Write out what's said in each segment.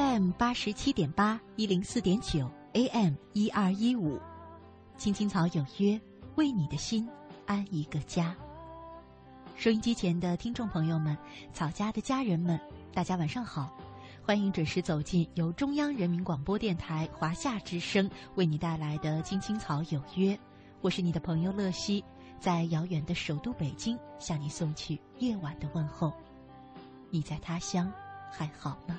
FM 八十七点八一零四点九 AM 一二一五，青青草有约，为你的心安一个家。收音机前的听众朋友们，草家的家人们，大家晚上好，欢迎准时走进由中央人民广播电台华夏之声为你带来的《青青草有约》，我是你的朋友乐西，在遥远的首都北京向你送去夜晚的问候。你在他乡还好吗？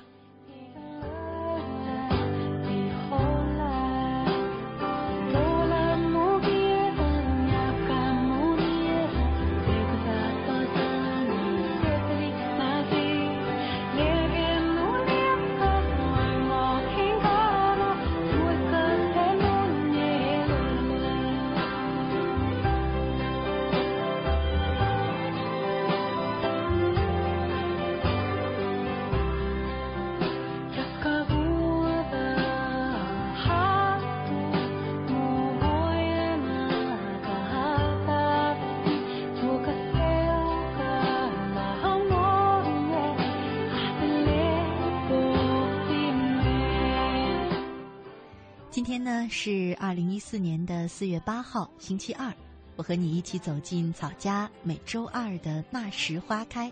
是二零一四年的四月八号，星期二。我和你一起走进草家每周二的那时花开。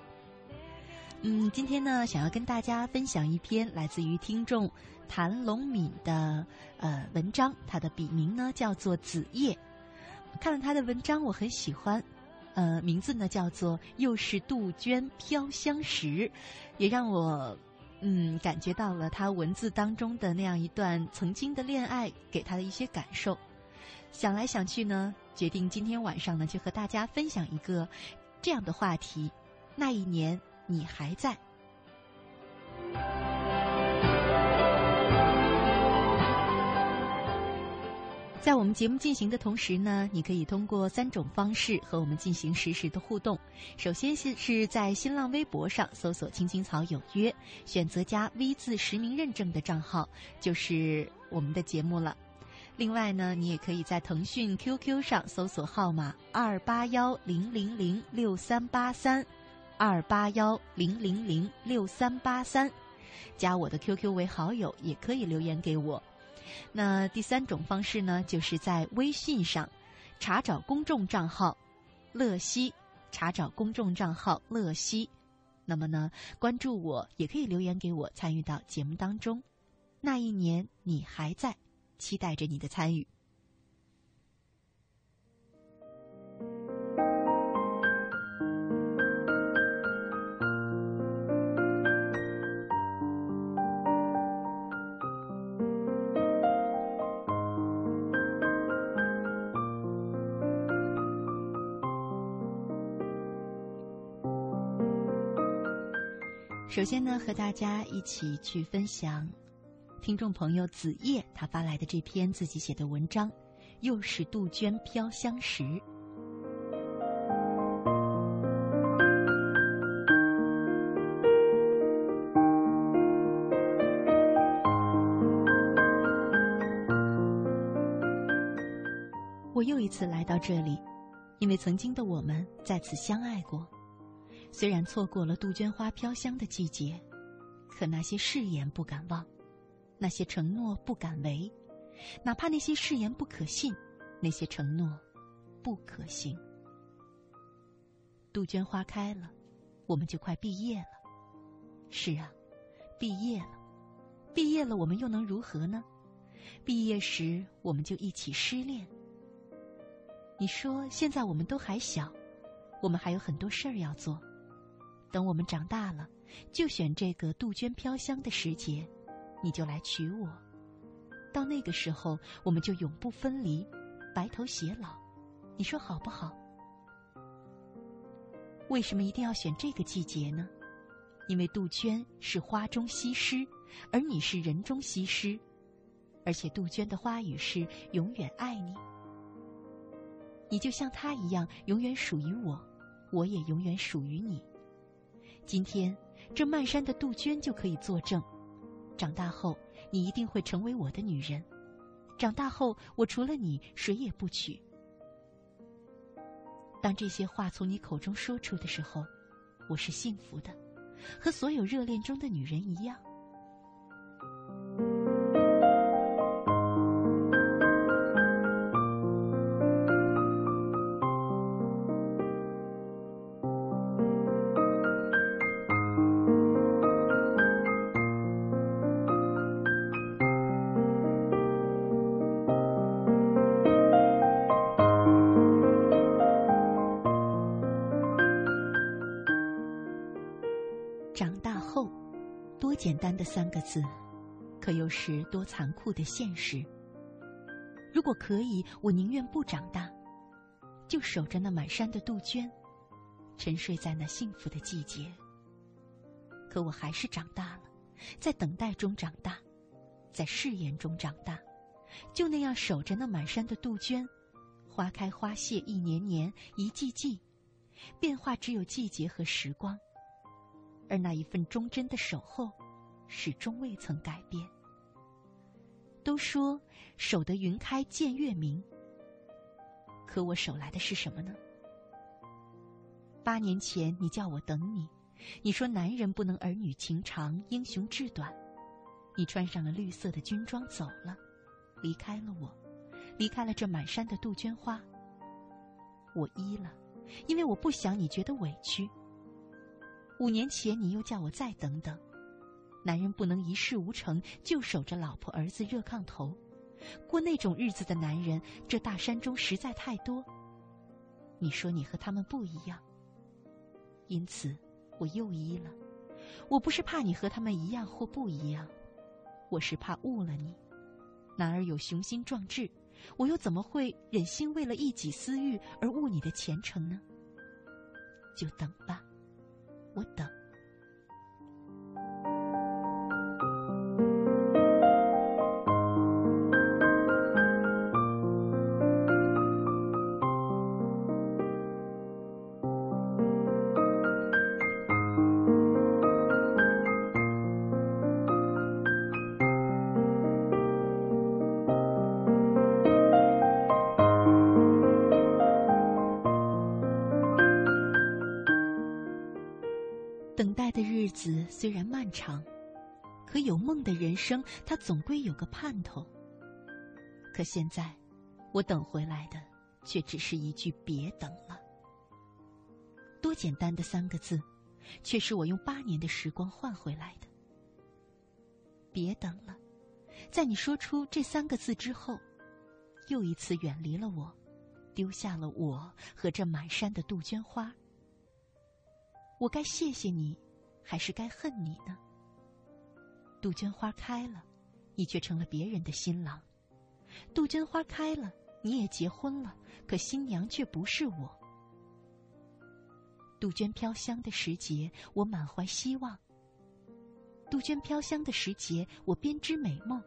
嗯，今天呢，想要跟大家分享一篇来自于听众谭龙敏的呃文章，他的笔名呢叫做子夜。看了他的文章，我很喜欢，呃，名字呢叫做《又是杜鹃飘香时》，也让我。嗯，感觉到了他文字当中的那样一段曾经的恋爱给他的一些感受。想来想去呢，决定今天晚上呢就和大家分享一个这样的话题：那一年你还在。在我们节目进行的同时呢，你可以通过三种方式和我们进行实时的互动。首先是是在新浪微博上搜索“青青草有约”，选择加 V 字实名认证的账号，就是我们的节目了。另外呢，你也可以在腾讯 QQ 上搜索号码二八幺零零零六三八三，二八幺零零零六三八三，加我的 QQ 为好友，也可以留言给我。那第三种方式呢，就是在微信上查找公众账号“乐西”，查找公众账号“乐西”。那么呢，关注我也可以留言给我，参与到节目当中。那一年你还在，期待着你的参与。首先呢，和大家一起去分享听众朋友子夜他发来的这篇自己写的文章，又是杜鹃飘香时。我又一次来到这里，因为曾经的我们在此相爱过。虽然错过了杜鹃花飘香的季节，可那些誓言不敢忘，那些承诺不敢违，哪怕那些誓言不可信，那些承诺不可行。杜鹃花开了，我们就快毕业了。是啊，毕业了，毕业了，我们又能如何呢？毕业时我们就一起失恋。你说现在我们都还小，我们还有很多事儿要做。等我们长大了，就选这个杜鹃飘香的时节，你就来娶我。到那个时候，我们就永不分离，白头偕老。你说好不好？为什么一定要选这个季节呢？因为杜鹃是花中西施，而你是人中西施，而且杜鹃的花语是永远爱你。你就像她一样，永远属于我，我也永远属于你。今天，这漫山的杜鹃就可以作证：长大后，你一定会成为我的女人；长大后，我除了你，谁也不娶。当这些话从你口中说出的时候，我是幸福的，和所有热恋中的女人一样。的三个字，可又是多残酷的现实。如果可以，我宁愿不长大，就守着那满山的杜鹃，沉睡在那幸福的季节。可我还是长大了，在等待中长大，在誓言中长大，就那样守着那满山的杜鹃，花开花谢，一年年，一季季，变化只有季节和时光，而那一份忠贞的守候，始终未曾改变。都说守得云开见月明，可我守来的是什么呢？八年前你叫我等你，你说男人不能儿女情长，英雄志短。你穿上了绿色的军装走了，离开了我，离开了这满山的杜鹃花。我依了，因为我不想你觉得委屈。五年前你又叫我再等等。男人不能一事无成就守着老婆儿子热炕头，过那种日子的男人，这大山中实在太多。你说你和他们不一样，因此我又依了。我不是怕你和他们一样或不一样，我是怕误了你。男儿有雄心壮志，我又怎么会忍心为了一己私欲而误你的前程呢？就等吧，我等。子虽然漫长，可有梦的人生，它总归有个盼头。可现在，我等回来的，却只是一句“别等了”。多简单的三个字，却是我用八年的时光换回来的。别等了，在你说出这三个字之后，又一次远离了我，丢下了我和这满山的杜鹃花。我该谢谢你。还是该恨你呢？杜鹃花开了，你却成了别人的新郎；杜鹃花开了，你也结婚了，可新娘却不是我。杜鹃飘香的时节，我满怀希望；杜鹃飘香的时节，我编织美梦；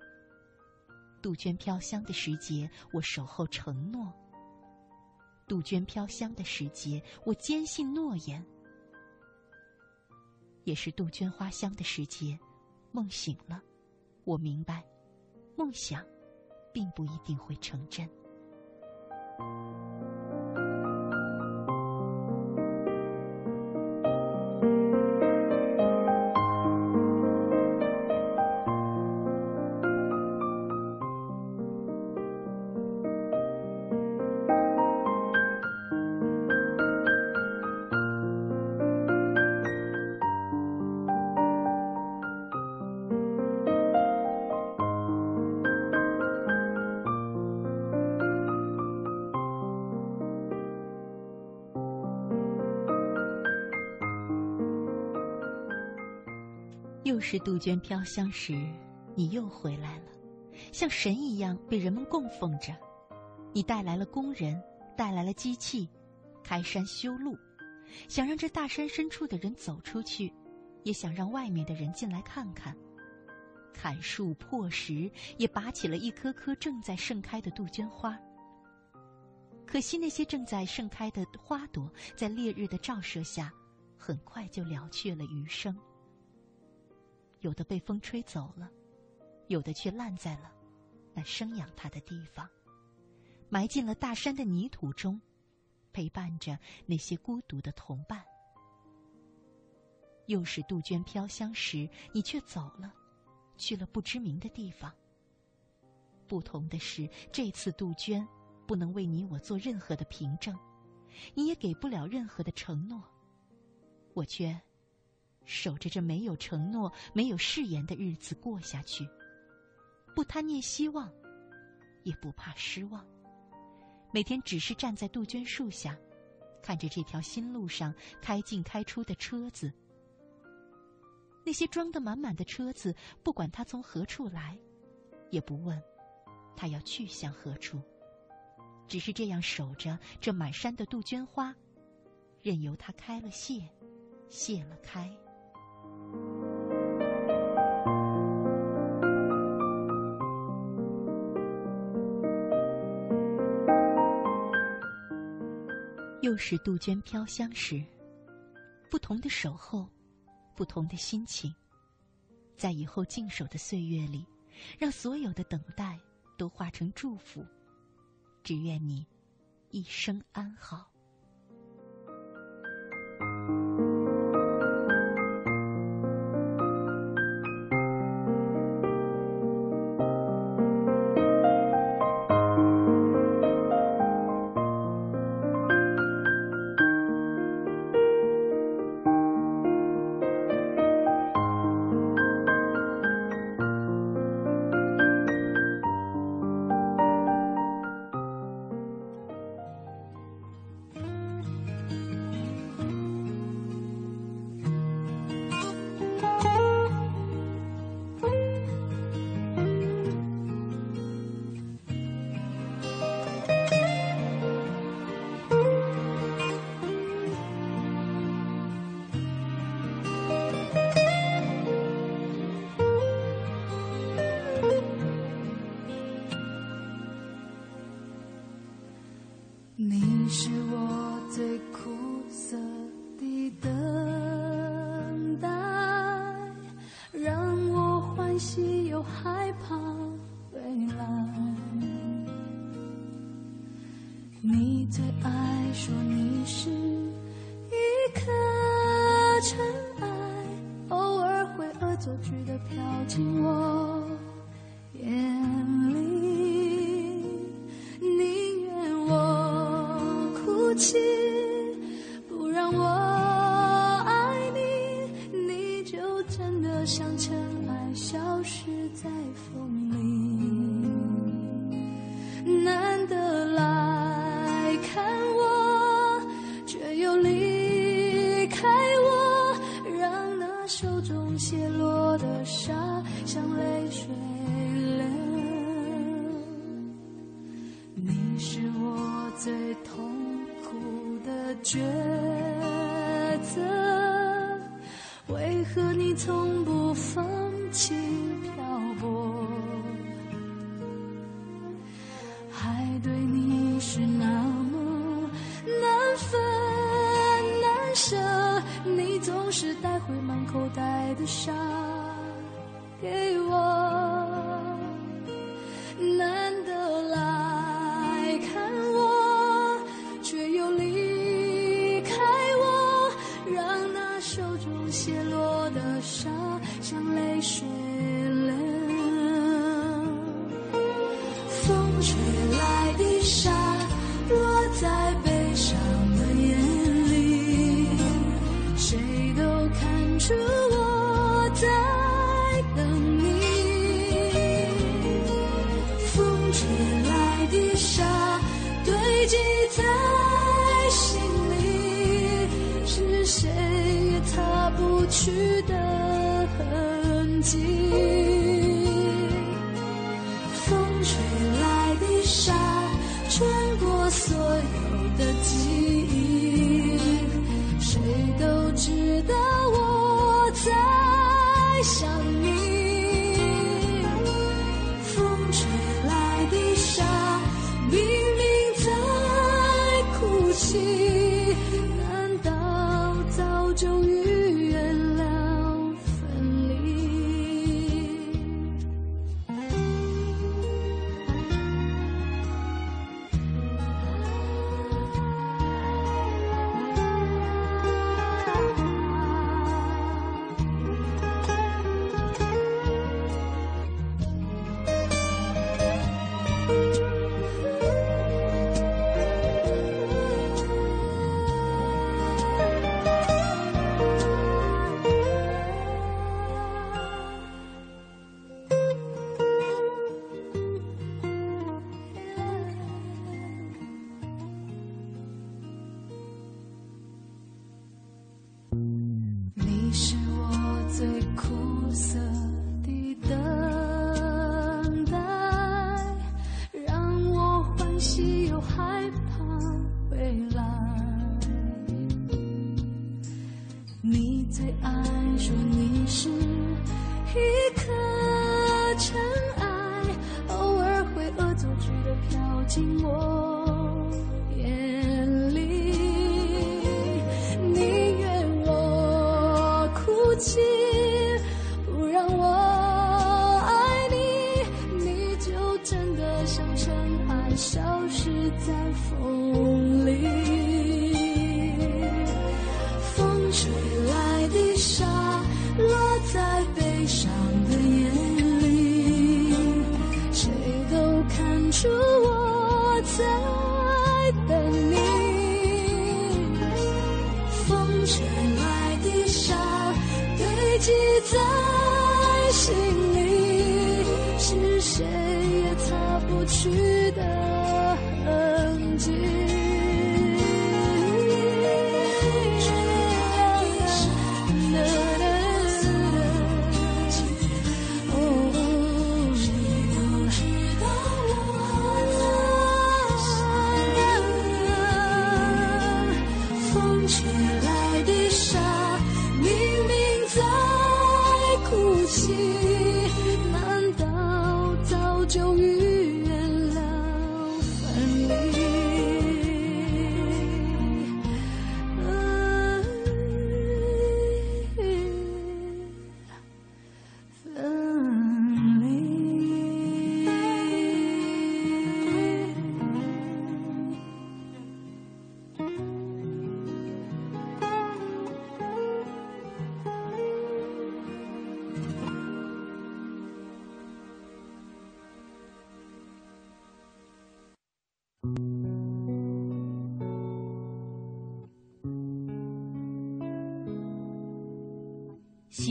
杜鹃飘香的时节，我守候承诺；杜鹃飘香的时节，我坚信诺言。也是杜鹃花香的时节，梦醒了，我明白，梦想，并不一定会成真。是杜鹃飘香时，你又回来了，像神一样被人们供奉着。你带来了工人，带来了机器，开山修路，想让这大山深处的人走出去，也想让外面的人进来看看。砍树破石，也拔起了一颗颗正在盛开的杜鹃花。可惜那些正在盛开的花朵，在烈日的照射下，很快就了却了余生。有的被风吹走了，有的却烂在了那生养它的地方，埋进了大山的泥土中，陪伴着那些孤独的同伴。又是杜鹃飘香时，你却走了，去了不知名的地方。不同的是，这次杜鹃不能为你我做任何的凭证，你也给不了任何的承诺，我却。守着这没有承诺、没有誓言的日子过下去，不贪念希望，也不怕失望。每天只是站在杜鹃树下，看着这条新路上开进开出的车子，那些装得满满的车子，不管他从何处来，也不问他要去向何处，只是这样守着这满山的杜鹃花，任由它开了谢，谢了开。又是杜鹃飘香时，不同的守候，不同的心情，在以后静守的岁月里，让所有的等待都化成祝福。只愿你一生安好。你是我最苦涩吹来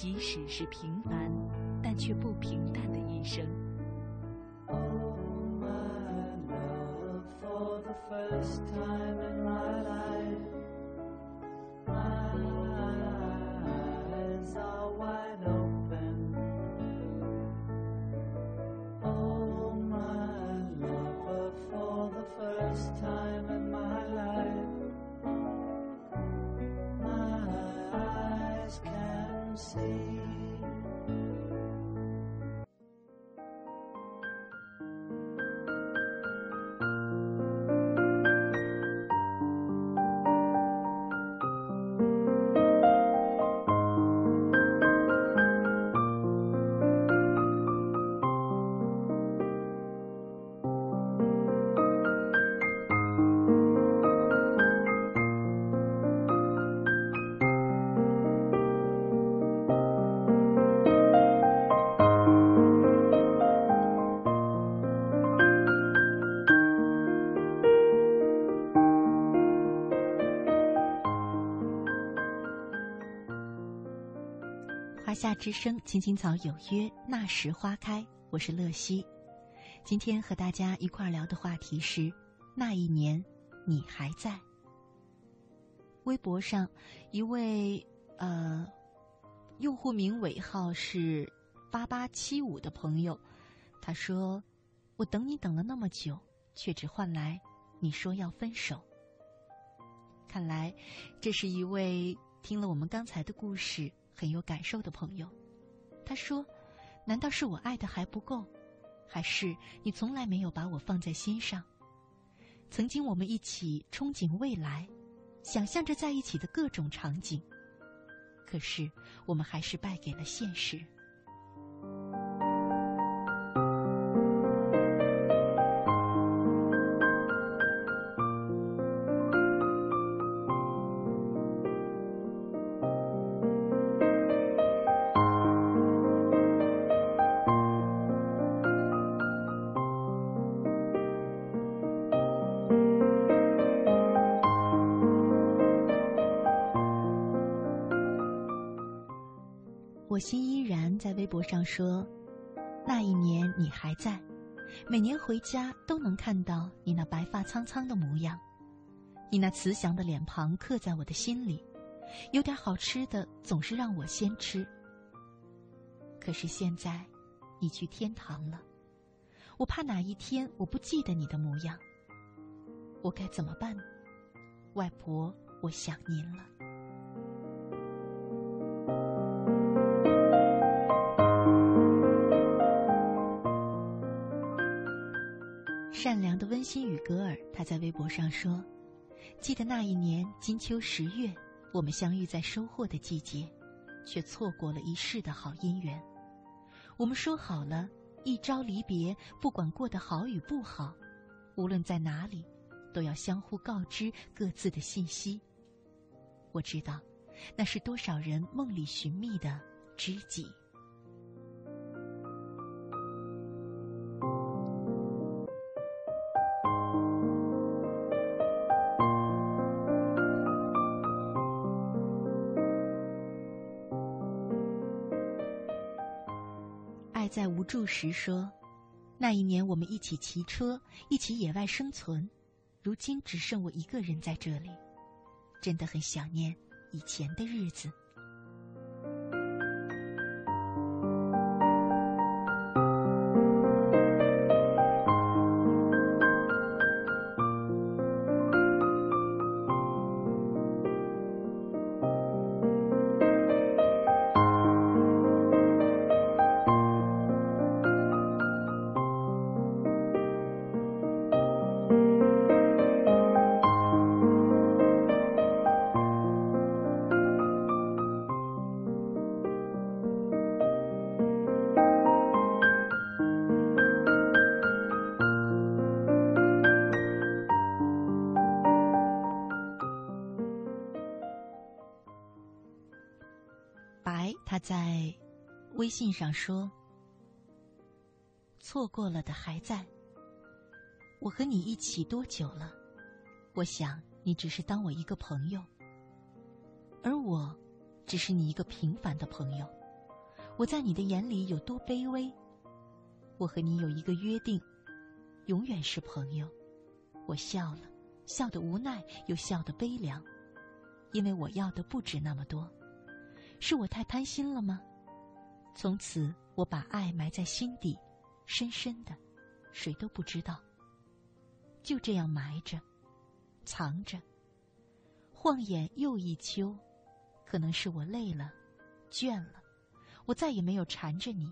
即使是平凡，但却不平之声，青青草有约，那时花开。我是乐西，今天和大家一块儿聊的话题是：那一年你还在？微博上一位呃用户名尾号是八八七五的朋友，他说：“我等你等了那么久，却只换来你说要分手。”看来，这是一位听了我们刚才的故事很有感受的朋友。他说：“难道是我爱的还不够，还是你从来没有把我放在心上？曾经我们一起憧憬未来，想象着在一起的各种场景，可是我们还是败给了现实。”上说：“那一年你还在，每年回家都能看到你那白发苍苍的模样，你那慈祥的脸庞刻在我的心里。有点好吃的总是让我先吃。可是现在，你去天堂了，我怕哪一天我不记得你的模样，我该怎么办？外婆，我想您了。善良的温馨与格尔，他在微博上说：“记得那一年金秋十月，我们相遇在收获的季节，却错过了一世的好姻缘。我们说好了，一朝离别，不管过得好与不好，无论在哪里，都要相互告知各自的信息。我知道，那是多少人梦里寻觅的知己。”在无助时说：“那一年我们一起骑车，一起野外生存，如今只剩我一个人在这里，真的很想念以前的日子。”微信上说：“错过了的还在。我和你一起多久了？我想你只是当我一个朋友，而我只是你一个平凡的朋友。我在你的眼里有多卑微？我和你有一个约定，永远是朋友。我笑了，笑得无奈，又笑得悲凉，因为我要的不止那么多。”是我太贪心了吗？从此我把爱埋在心底，深深的，谁都不知道。就这样埋着，藏着。晃眼又一秋，可能是我累了，倦了，我再也没有缠着你。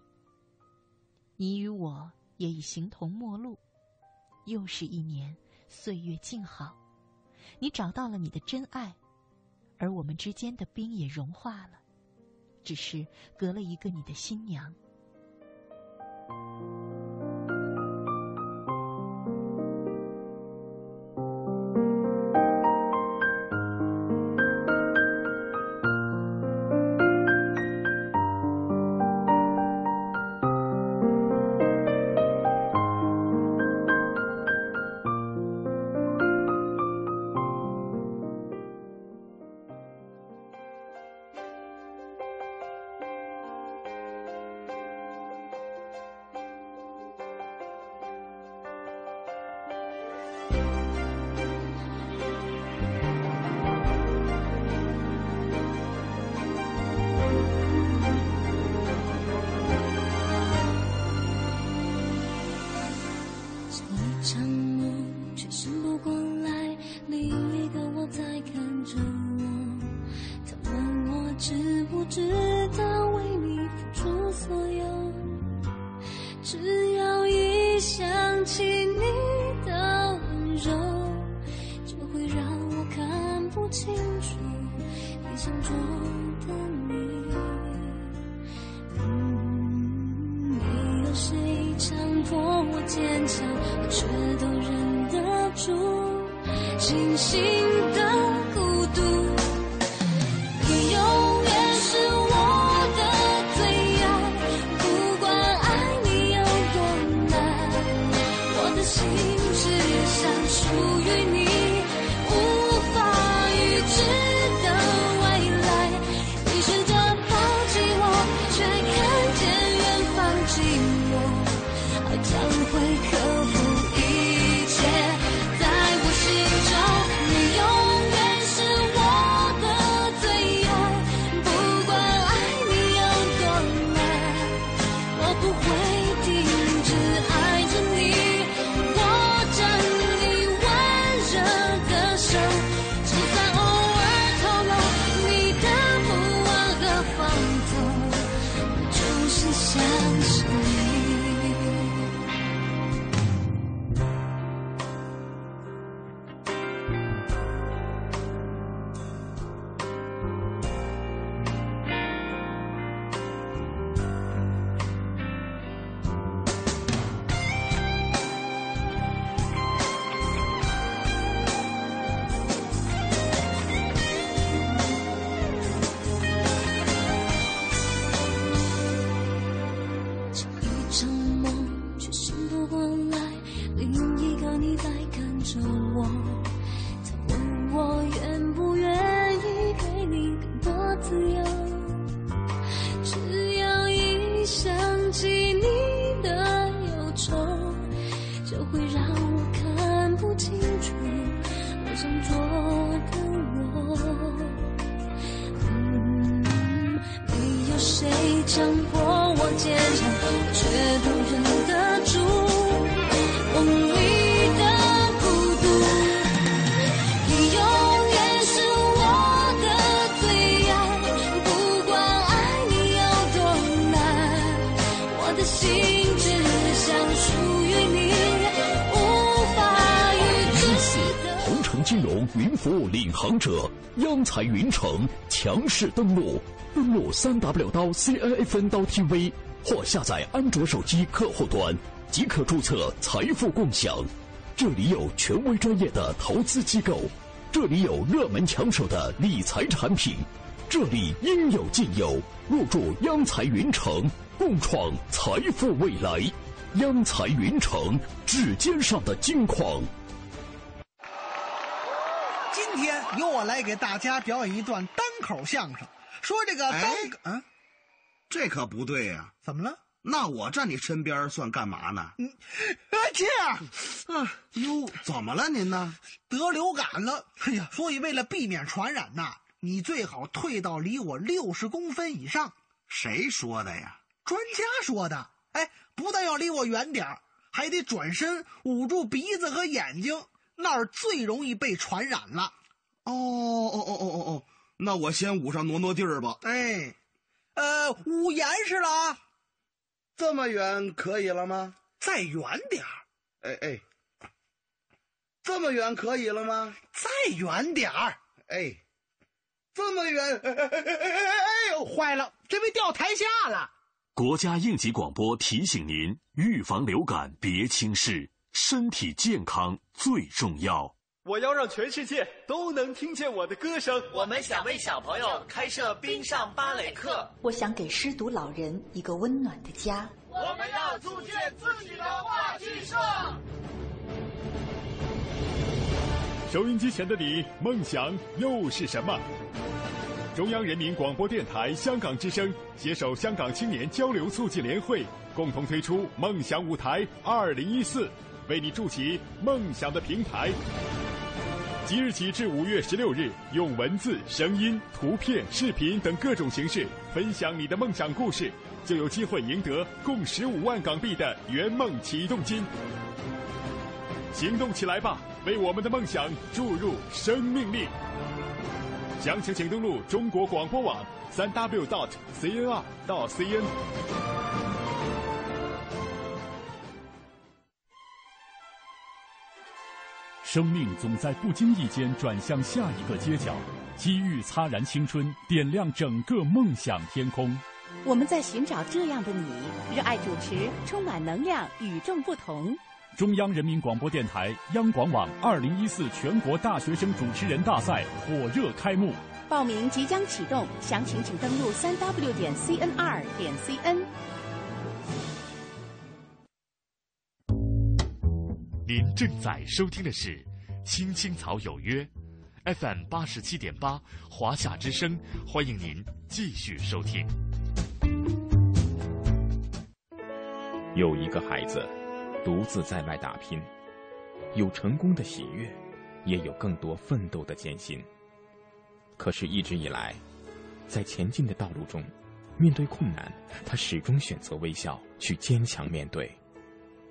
你与我也已形同陌路，又是一年，岁月静好。你找到了你的真爱，而我们之间的冰也融化了。只是隔了一个你的新娘。强势登陆，登录三 w 刀 cnfn 刀 tv 或下载安卓手机客户端，即可注册财富共享。这里有权威专业的投资机构，这里有热门抢手的理财产品，这里应有尽有。入驻央财云城，共创财富未来。央财云城，指尖上的金矿。今天由我来给大家表演一段单口相声，说这个单啊，这可不对呀、怎么了？那我站你身边算干嘛呢？嗯，啊，这样，啊，哟，怎么了您呢？得流感了，哎呀，所以为了避免传染呐，你最好退到离我六十公分以上。谁说的呀？专家说的，哎，不但要离我远点儿还得转身捂住鼻子和眼睛，那儿最容易被传染了。哦哦哦哦哦哦，那我先捂上挪挪地儿吧。哎，呃，捂严实了啊，这么远可以了吗？再远点儿，哎哎，这么远可以了吗？再远点儿。哎，这么远，哎哎哎哎哎哎呦！坏了，这被掉台下了。国家应急广播提醒您：预防流感别轻视，身体健康最重要。我要让全世界都能听见我的歌声。我们想为小朋友开设冰上芭蕾课，我想给失独老人一个温暖的家。我们要组建自己的话剧社。收音机前的你，梦想又是什么？中央人民广播电台香港之声携手香港青年交流促进联会，共同推出“梦想舞台二零一四”，为你筑起梦想的平台。即日起至五月十六日，用文字、声音、图片、视频等各种形式分享你的梦想故事，就有机会赢得共十五万港币的圆梦启动金。行动起来吧，为我们的梦想注入生命力！详情请登录中国广播网三 w dot cnr 到 cn。生命总在不经意间转向下一个街角，机遇擦燃青春，点亮整个梦想天空。我们在寻找这样的你，热爱主持，充满能量，与众不同。中央人民广播电台央广网二零一四全国大学生主持人大赛火热开幕，报名即将启动，详情请登录三 w 点 cnr 点 cn。您正在收听的是《青青草有约》，FM 八十七点八，华夏之声，欢迎您继续收听。有一个孩子独自在外打拼，有成功的喜悦，也有更多奋斗的艰辛。可是，一直以来，在前进的道路中，面对困难，他始终选择微笑，去坚强面对。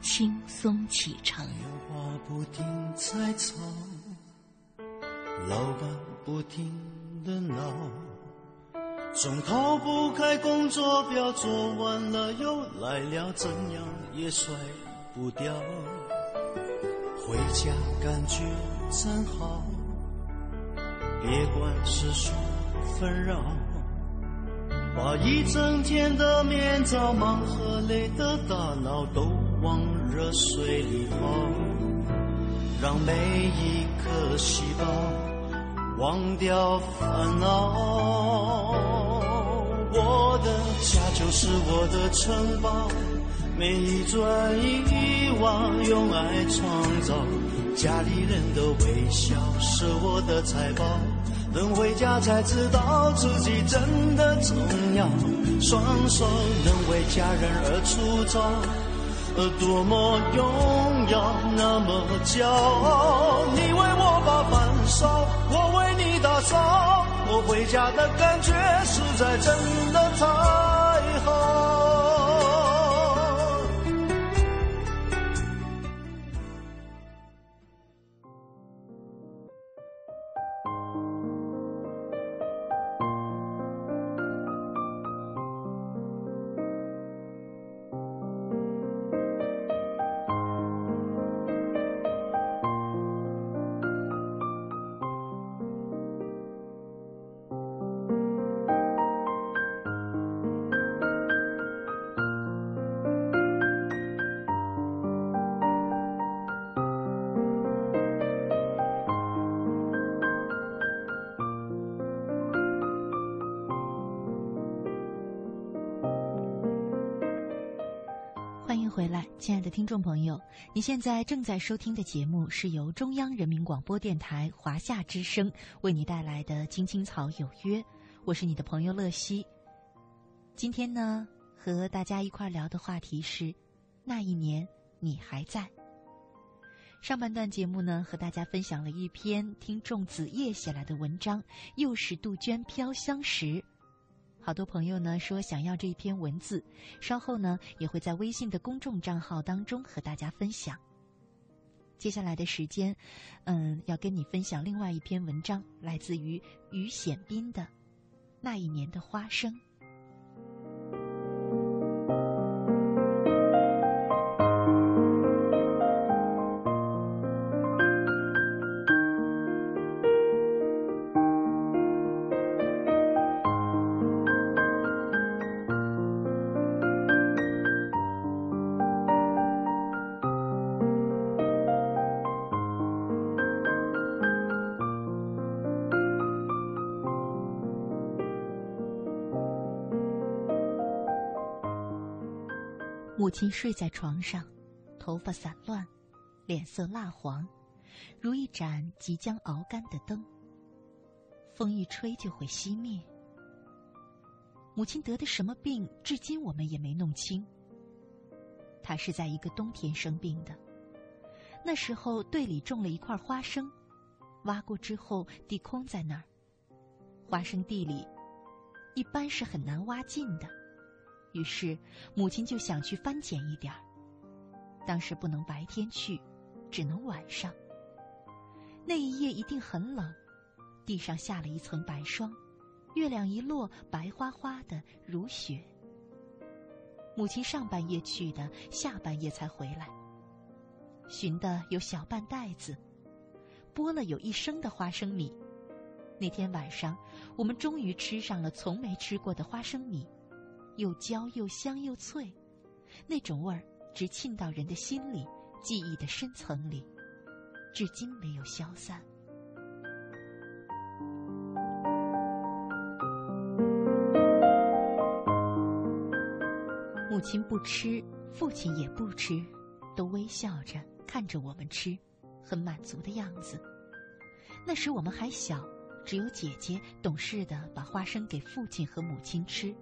轻松启程。电话不停在吵，老板不停的闹，总逃不开工作表，做完了又来了，怎样也甩不掉。回家感觉真好，别管世俗纷扰，把一整天的面罩、忙和累的大脑都往热水里泡，让每一颗细胞忘掉烦恼。我的家就是我的城堡。每一砖一瓦，用爱创造。家里人的微笑是我的财宝。等回家才知道自己真的重要。双手能为家人而粗糙，多么荣耀，那么骄傲。你为我把饭烧，我为你打扫。我回家的感觉实在真的太好。亲爱的听众朋友，你现在正在收听的节目是由中央人民广播电台华夏之声为你带来的《青青草有约》，我是你的朋友乐西。今天呢，和大家一块聊的话题是“那一年你还在”。上半段节目呢，和大家分享了一篇听众子夜写来的文章，又是杜鹃飘香时。好多朋友呢说想要这一篇文字，稍后呢也会在微信的公众账号当中和大家分享。接下来的时间，嗯，要跟你分享另外一篇文章，来自于于显斌的《那一年的花生》。母亲睡在床上，头发散乱，脸色蜡黄，如一盏即将熬干的灯。风一吹就会熄灭。母亲得的什么病，至今我们也没弄清。她是在一个冬天生病的，那时候队里种了一块花生，挖过之后地空在那儿。花生地里一般是很难挖进的。于是，母亲就想去翻捡一点儿。当时不能白天去，只能晚上。那一夜一定很冷，地上下了一层白霜，月亮一落，白花花的如雪。母亲上半夜去的，下半夜才回来。寻的有小半袋子，剥了有一升的花生米。那天晚上，我们终于吃上了从没吃过的花生米。又焦又香又脆，那种味儿直沁到人的心里、记忆的深层里，至今没有消散。母亲不吃，父亲也不吃，都微笑着看着我们吃，很满足的样子。那时我们还小，只有姐姐懂事的把花生给父亲和母亲吃。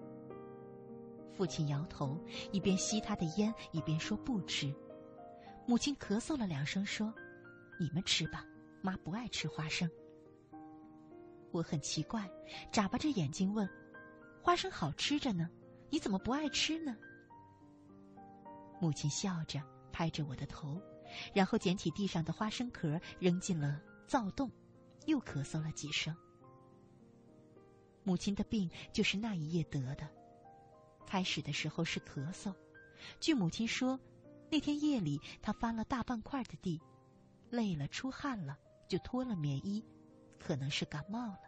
父亲摇头，一边吸他的烟，一边说不吃。母亲咳嗽了两声，说：“你们吃吧，妈不爱吃花生。”我很奇怪，眨巴着眼睛问：“花生好吃着呢，你怎么不爱吃呢？”母亲笑着拍着我的头，然后捡起地上的花生壳扔进了灶洞，又咳嗽了几声。母亲的病就是那一夜得的。开始的时候是咳嗽，据母亲说，那天夜里她翻了大半块的地，累了出汗了，就脱了棉衣，可能是感冒了。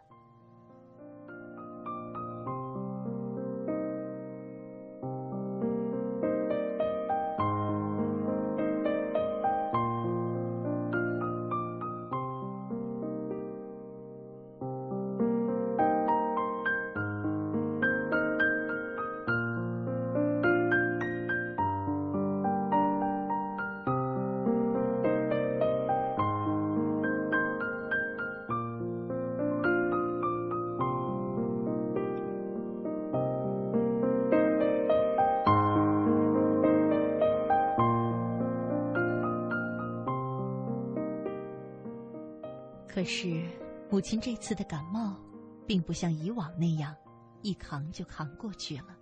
母亲这次的感冒，并不像以往那样，一扛就扛过去了。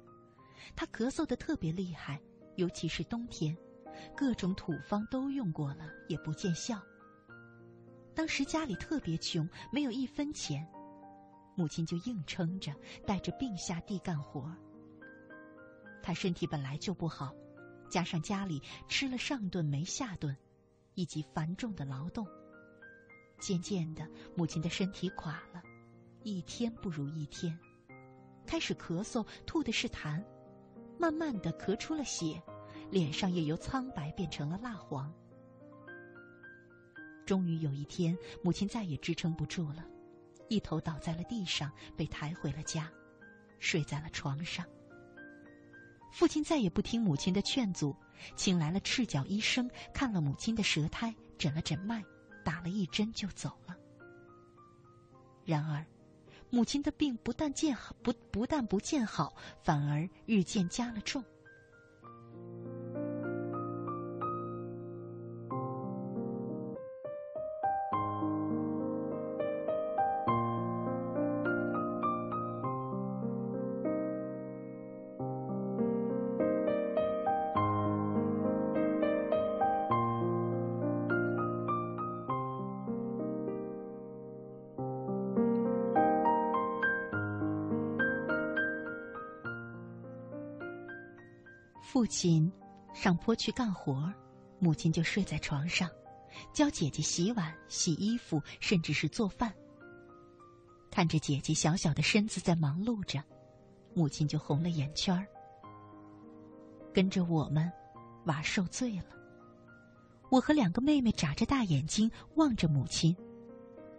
她咳嗽的特别厉害，尤其是冬天，各种土方都用过了，也不见效。当时家里特别穷，没有一分钱，母亲就硬撑着，带着病下地干活。她身体本来就不好，加上家里吃了上顿没下顿，以及繁重的劳动。渐渐的，母亲的身体垮了，一天不如一天，开始咳嗽，吐的是痰，慢慢的咳出了血，脸上也由苍白变成了蜡黄。终于有一天，母亲再也支撑不住了，一头倒在了地上，被抬回了家，睡在了床上。父亲再也不听母亲的劝阻，请来了赤脚医生，看了母亲的舌苔，诊了诊脉。打了一针就走了。然而，母亲的病不但见好不不但不见好，反而日渐加了重。父亲上坡去干活，母亲就睡在床上，教姐姐洗碗、洗衣服，甚至是做饭。看着姐姐小小的身子在忙碌着，母亲就红了眼圈儿。跟着我们，娃受罪了。我和两个妹妹眨着大眼睛望着母亲，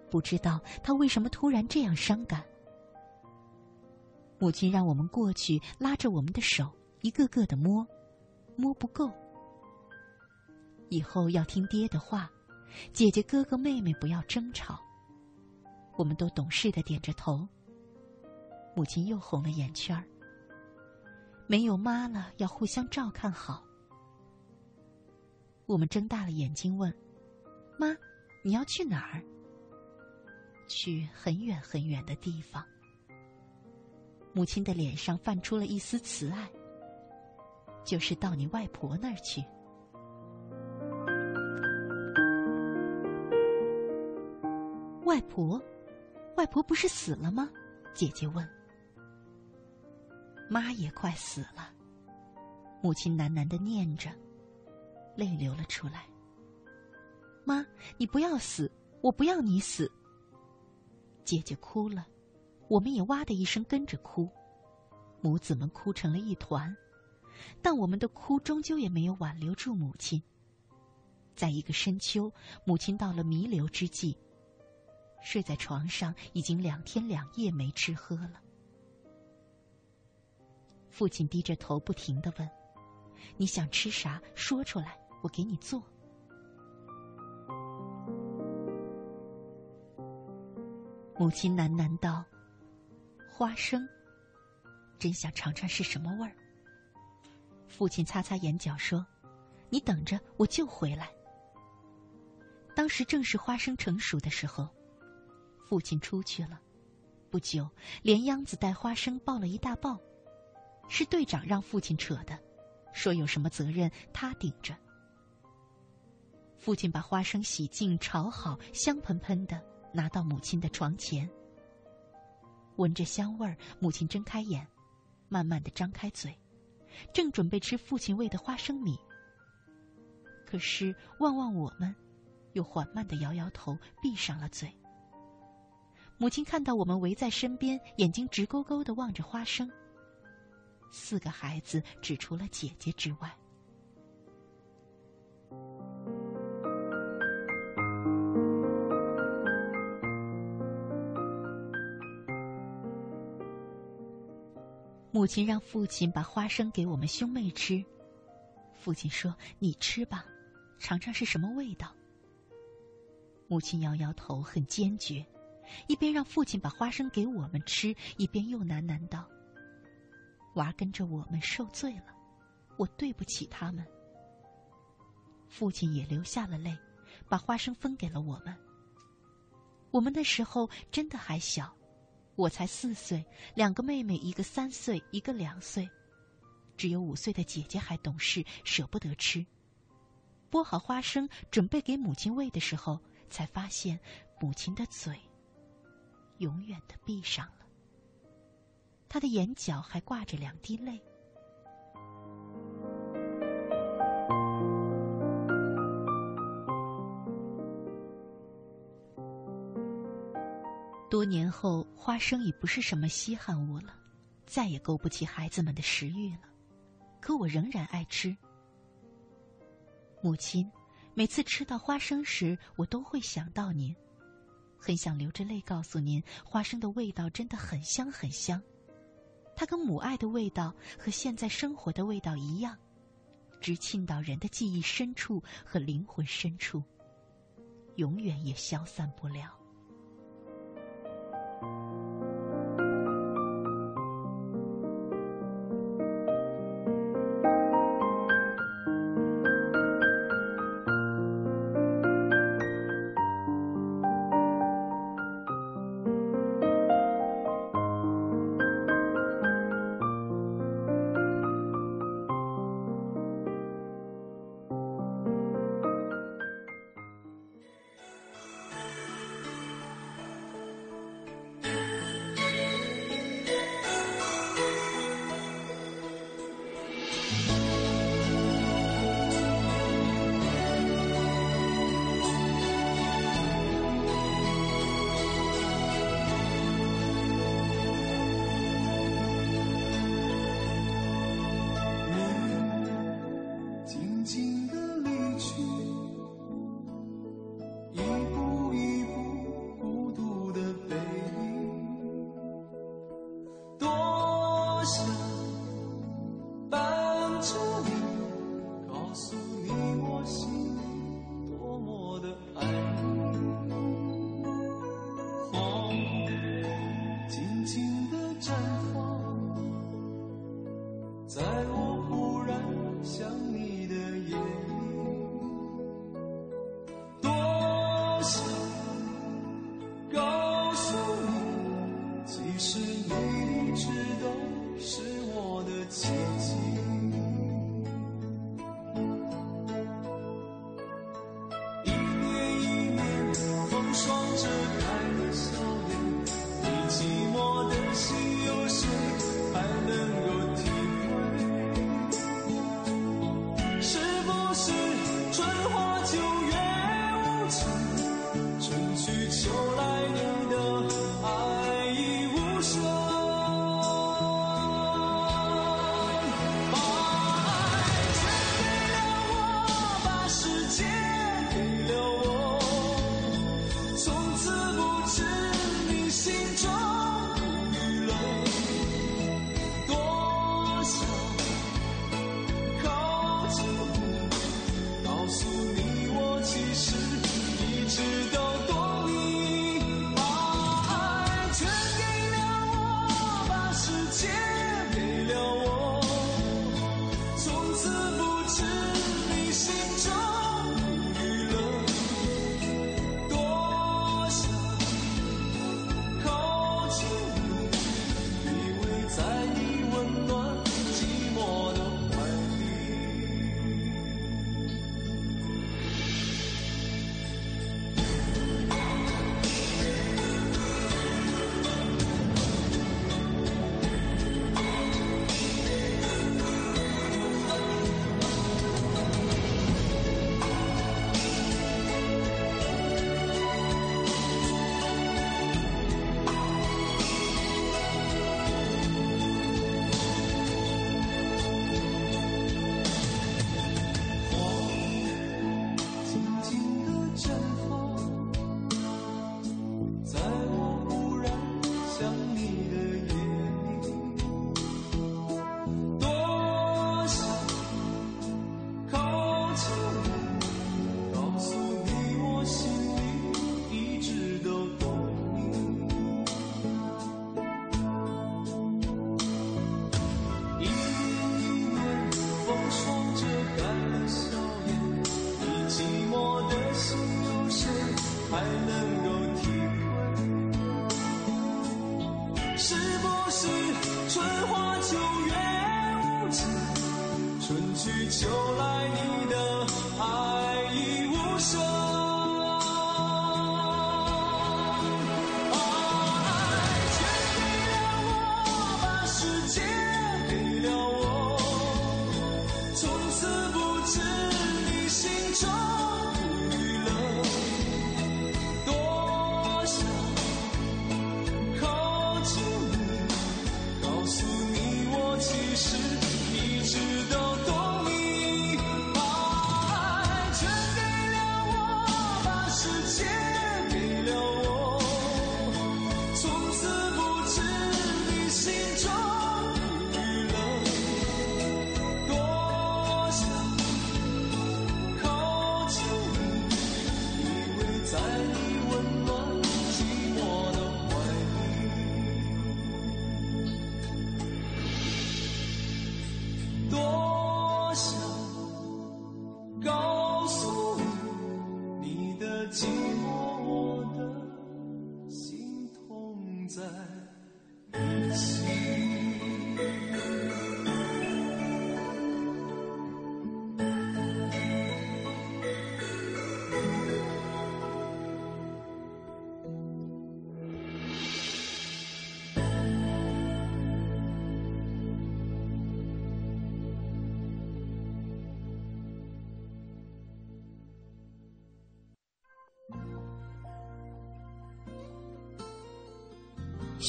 不知道她为什么突然这样伤感。母亲让我们过去，拉着我们的手。一个个的摸，摸不够。以后要听爹的话，姐姐、哥哥、妹妹不要争吵。我们都懂事的点着头。母亲又红了眼圈儿。没有妈了，要互相照看好。我们睁大了眼睛问：“妈，你要去哪儿？”去很远很远的地方。母亲的脸上泛出了一丝慈爱。就是到你外婆那儿去。外婆，外婆不是死了吗？姐姐问。妈也快死了，母亲喃喃的念着，泪流了出来。妈，你不要死，我不要你死。姐姐哭了，我们也哇的一声跟着哭，母子们哭成了一团。但我们的哭终究也没有挽留住母亲。在一个深秋，母亲到了弥留之际，睡在床上，已经两天两夜没吃喝了。父亲低着头，不停的问：“你想吃啥？说出来，我给你做。”母亲喃喃道：“花生，真想尝尝是什么味儿。”父亲擦擦眼角说：“你等着，我就回来。”当时正是花生成熟的时候，父亲出去了。不久，连秧子带花生抱了一大抱，是队长让父亲扯的，说有什么责任他顶着。父亲把花生洗净、炒好，香喷喷的，拿到母亲的床前。闻着香味儿，母亲睁开眼，慢慢的张开嘴。正准备吃父亲喂的花生米，可是望望我们，又缓慢的摇摇头，闭上了嘴。母亲看到我们围在身边，眼睛直勾勾的望着花生。四个孩子，只除了姐姐之外。母亲让父亲把花生给我们兄妹吃。父亲说：“你吃吧，尝尝是什么味道。”母亲摇摇头，很坚决，一边让父亲把花生给我们吃，一边又喃喃道：“娃跟着我们受罪了，我对不起他们。”父亲也流下了泪，把花生分给了我们。我们那时候真的还小。我才四岁，两个妹妹，一个三岁，一个两岁，只有五岁的姐姐还懂事，舍不得吃。剥好花生，准备给母亲喂的时候，才发现母亲的嘴永远的闭上了，她的眼角还挂着两滴泪。多年后，花生已不是什么稀罕物了，再也勾不起孩子们的食欲了。可我仍然爱吃。母亲，每次吃到花生时，我都会想到您，很想流着泪告诉您，花生的味道真的很香很香，它跟母爱的味道和现在生活的味道一样，直沁到人的记忆深处和灵魂深处，永远也消散不了。告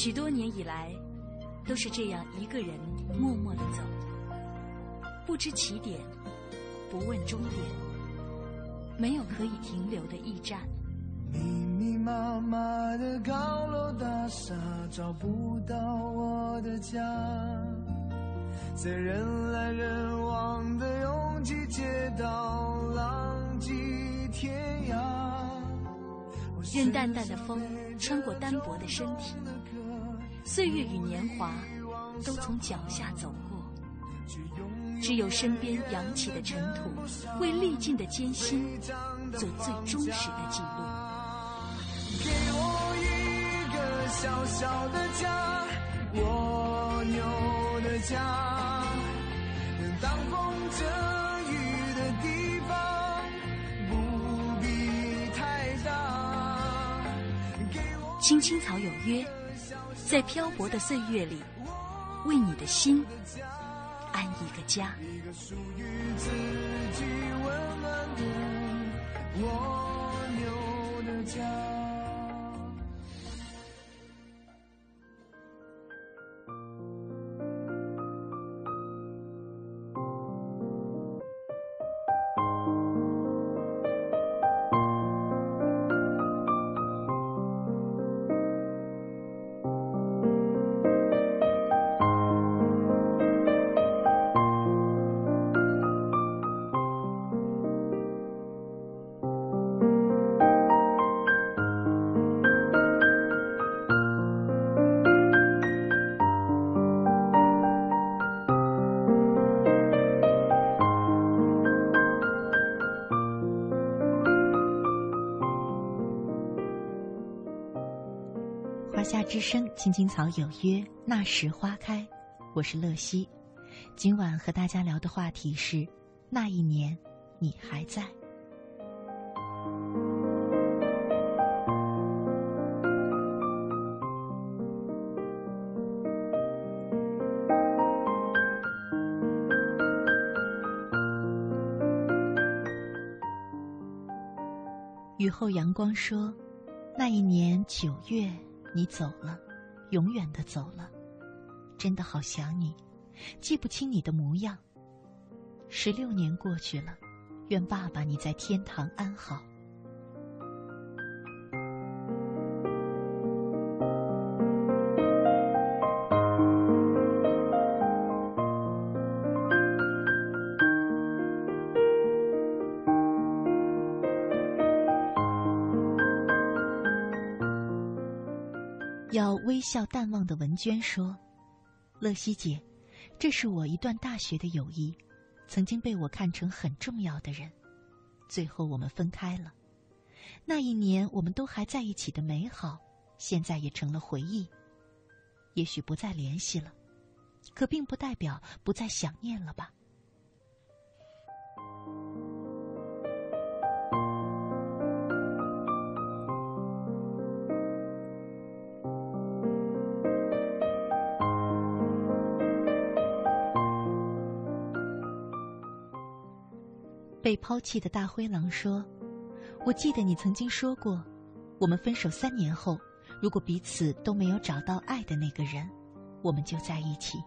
许多年以来，都是这样一个人默默的走，不知起点，不问终点，没有可以停留的驿站。密密麻麻的高楼大厦找不到我的家，在人来人往的拥挤街道浪迹天涯。任淡淡的风穿过单薄的身体。岁月与年华都从脚下走过，只有身边扬起的尘土，为历尽的艰辛做最忠实的记录。给我一个小小的家，蜗牛的家，当风遮雨的地方，不必太大。青青草有约。在漂泊的岁月里，为你的心安一个家。一个属于自己温暖的蜗牛的家。青草有约，那时花开。我是乐西，今晚和大家聊的话题是：那一年，你还在。雨后阳光说：“那一年九月。”你走了，永远的走了，真的好想你，记不清你的模样。十六年过去了，愿爸爸你在天堂安好。微笑淡忘的文娟说：“乐西姐，这是我一段大学的友谊，曾经被我看成很重要的人，最后我们分开了。那一年我们都还在一起的美好，现在也成了回忆。也许不再联系了，可并不代表不再想念了吧？被抛弃的大灰狼说：“我记得你曾经说过，我们分手三年后，如果彼此都没有找到爱的那个人，我们就在一起。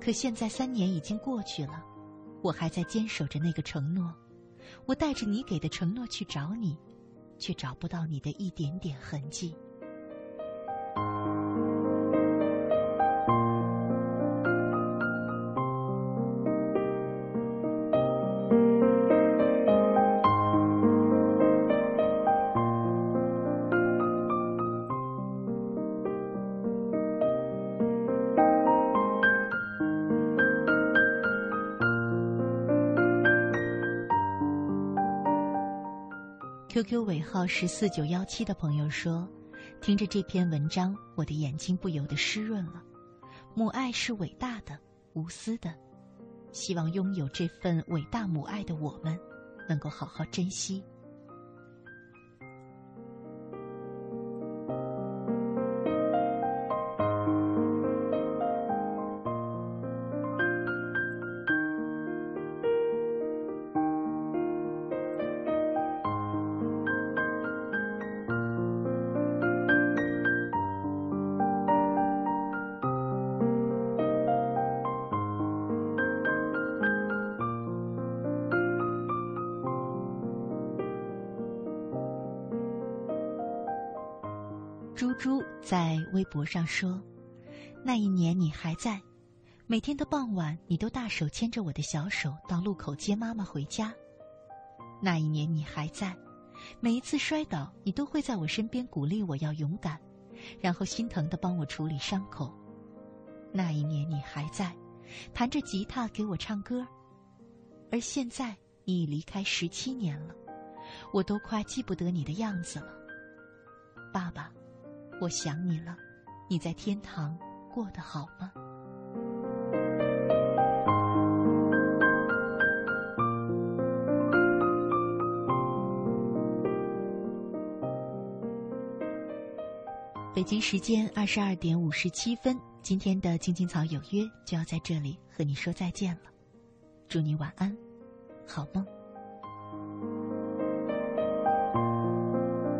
可现在三年已经过去了，我还在坚守着那个承诺。我带着你给的承诺去找你，却找不到你的一点点痕迹。” Q 尾号是四九幺七的朋友说：“听着这篇文章，我的眼睛不由得湿润了。母爱是伟大的、无私的，希望拥有这份伟大母爱的我们，能够好好珍惜。”微博上说：“那一年你还在，每天的傍晚你都大手牵着我的小手到路口接妈妈回家。那一年你还在，每一次摔倒你都会在我身边鼓励我要勇敢，然后心疼的帮我处理伤口。那一年你还在，弹着吉他给我唱歌。而现在你已离开十七年了，我都快记不得你的样子了，爸爸。”我想你了，你在天堂过得好吗？北京时间二十二点五十七分，今天的《青青草有约》就要在这里和你说再见了，祝你晚安，好梦。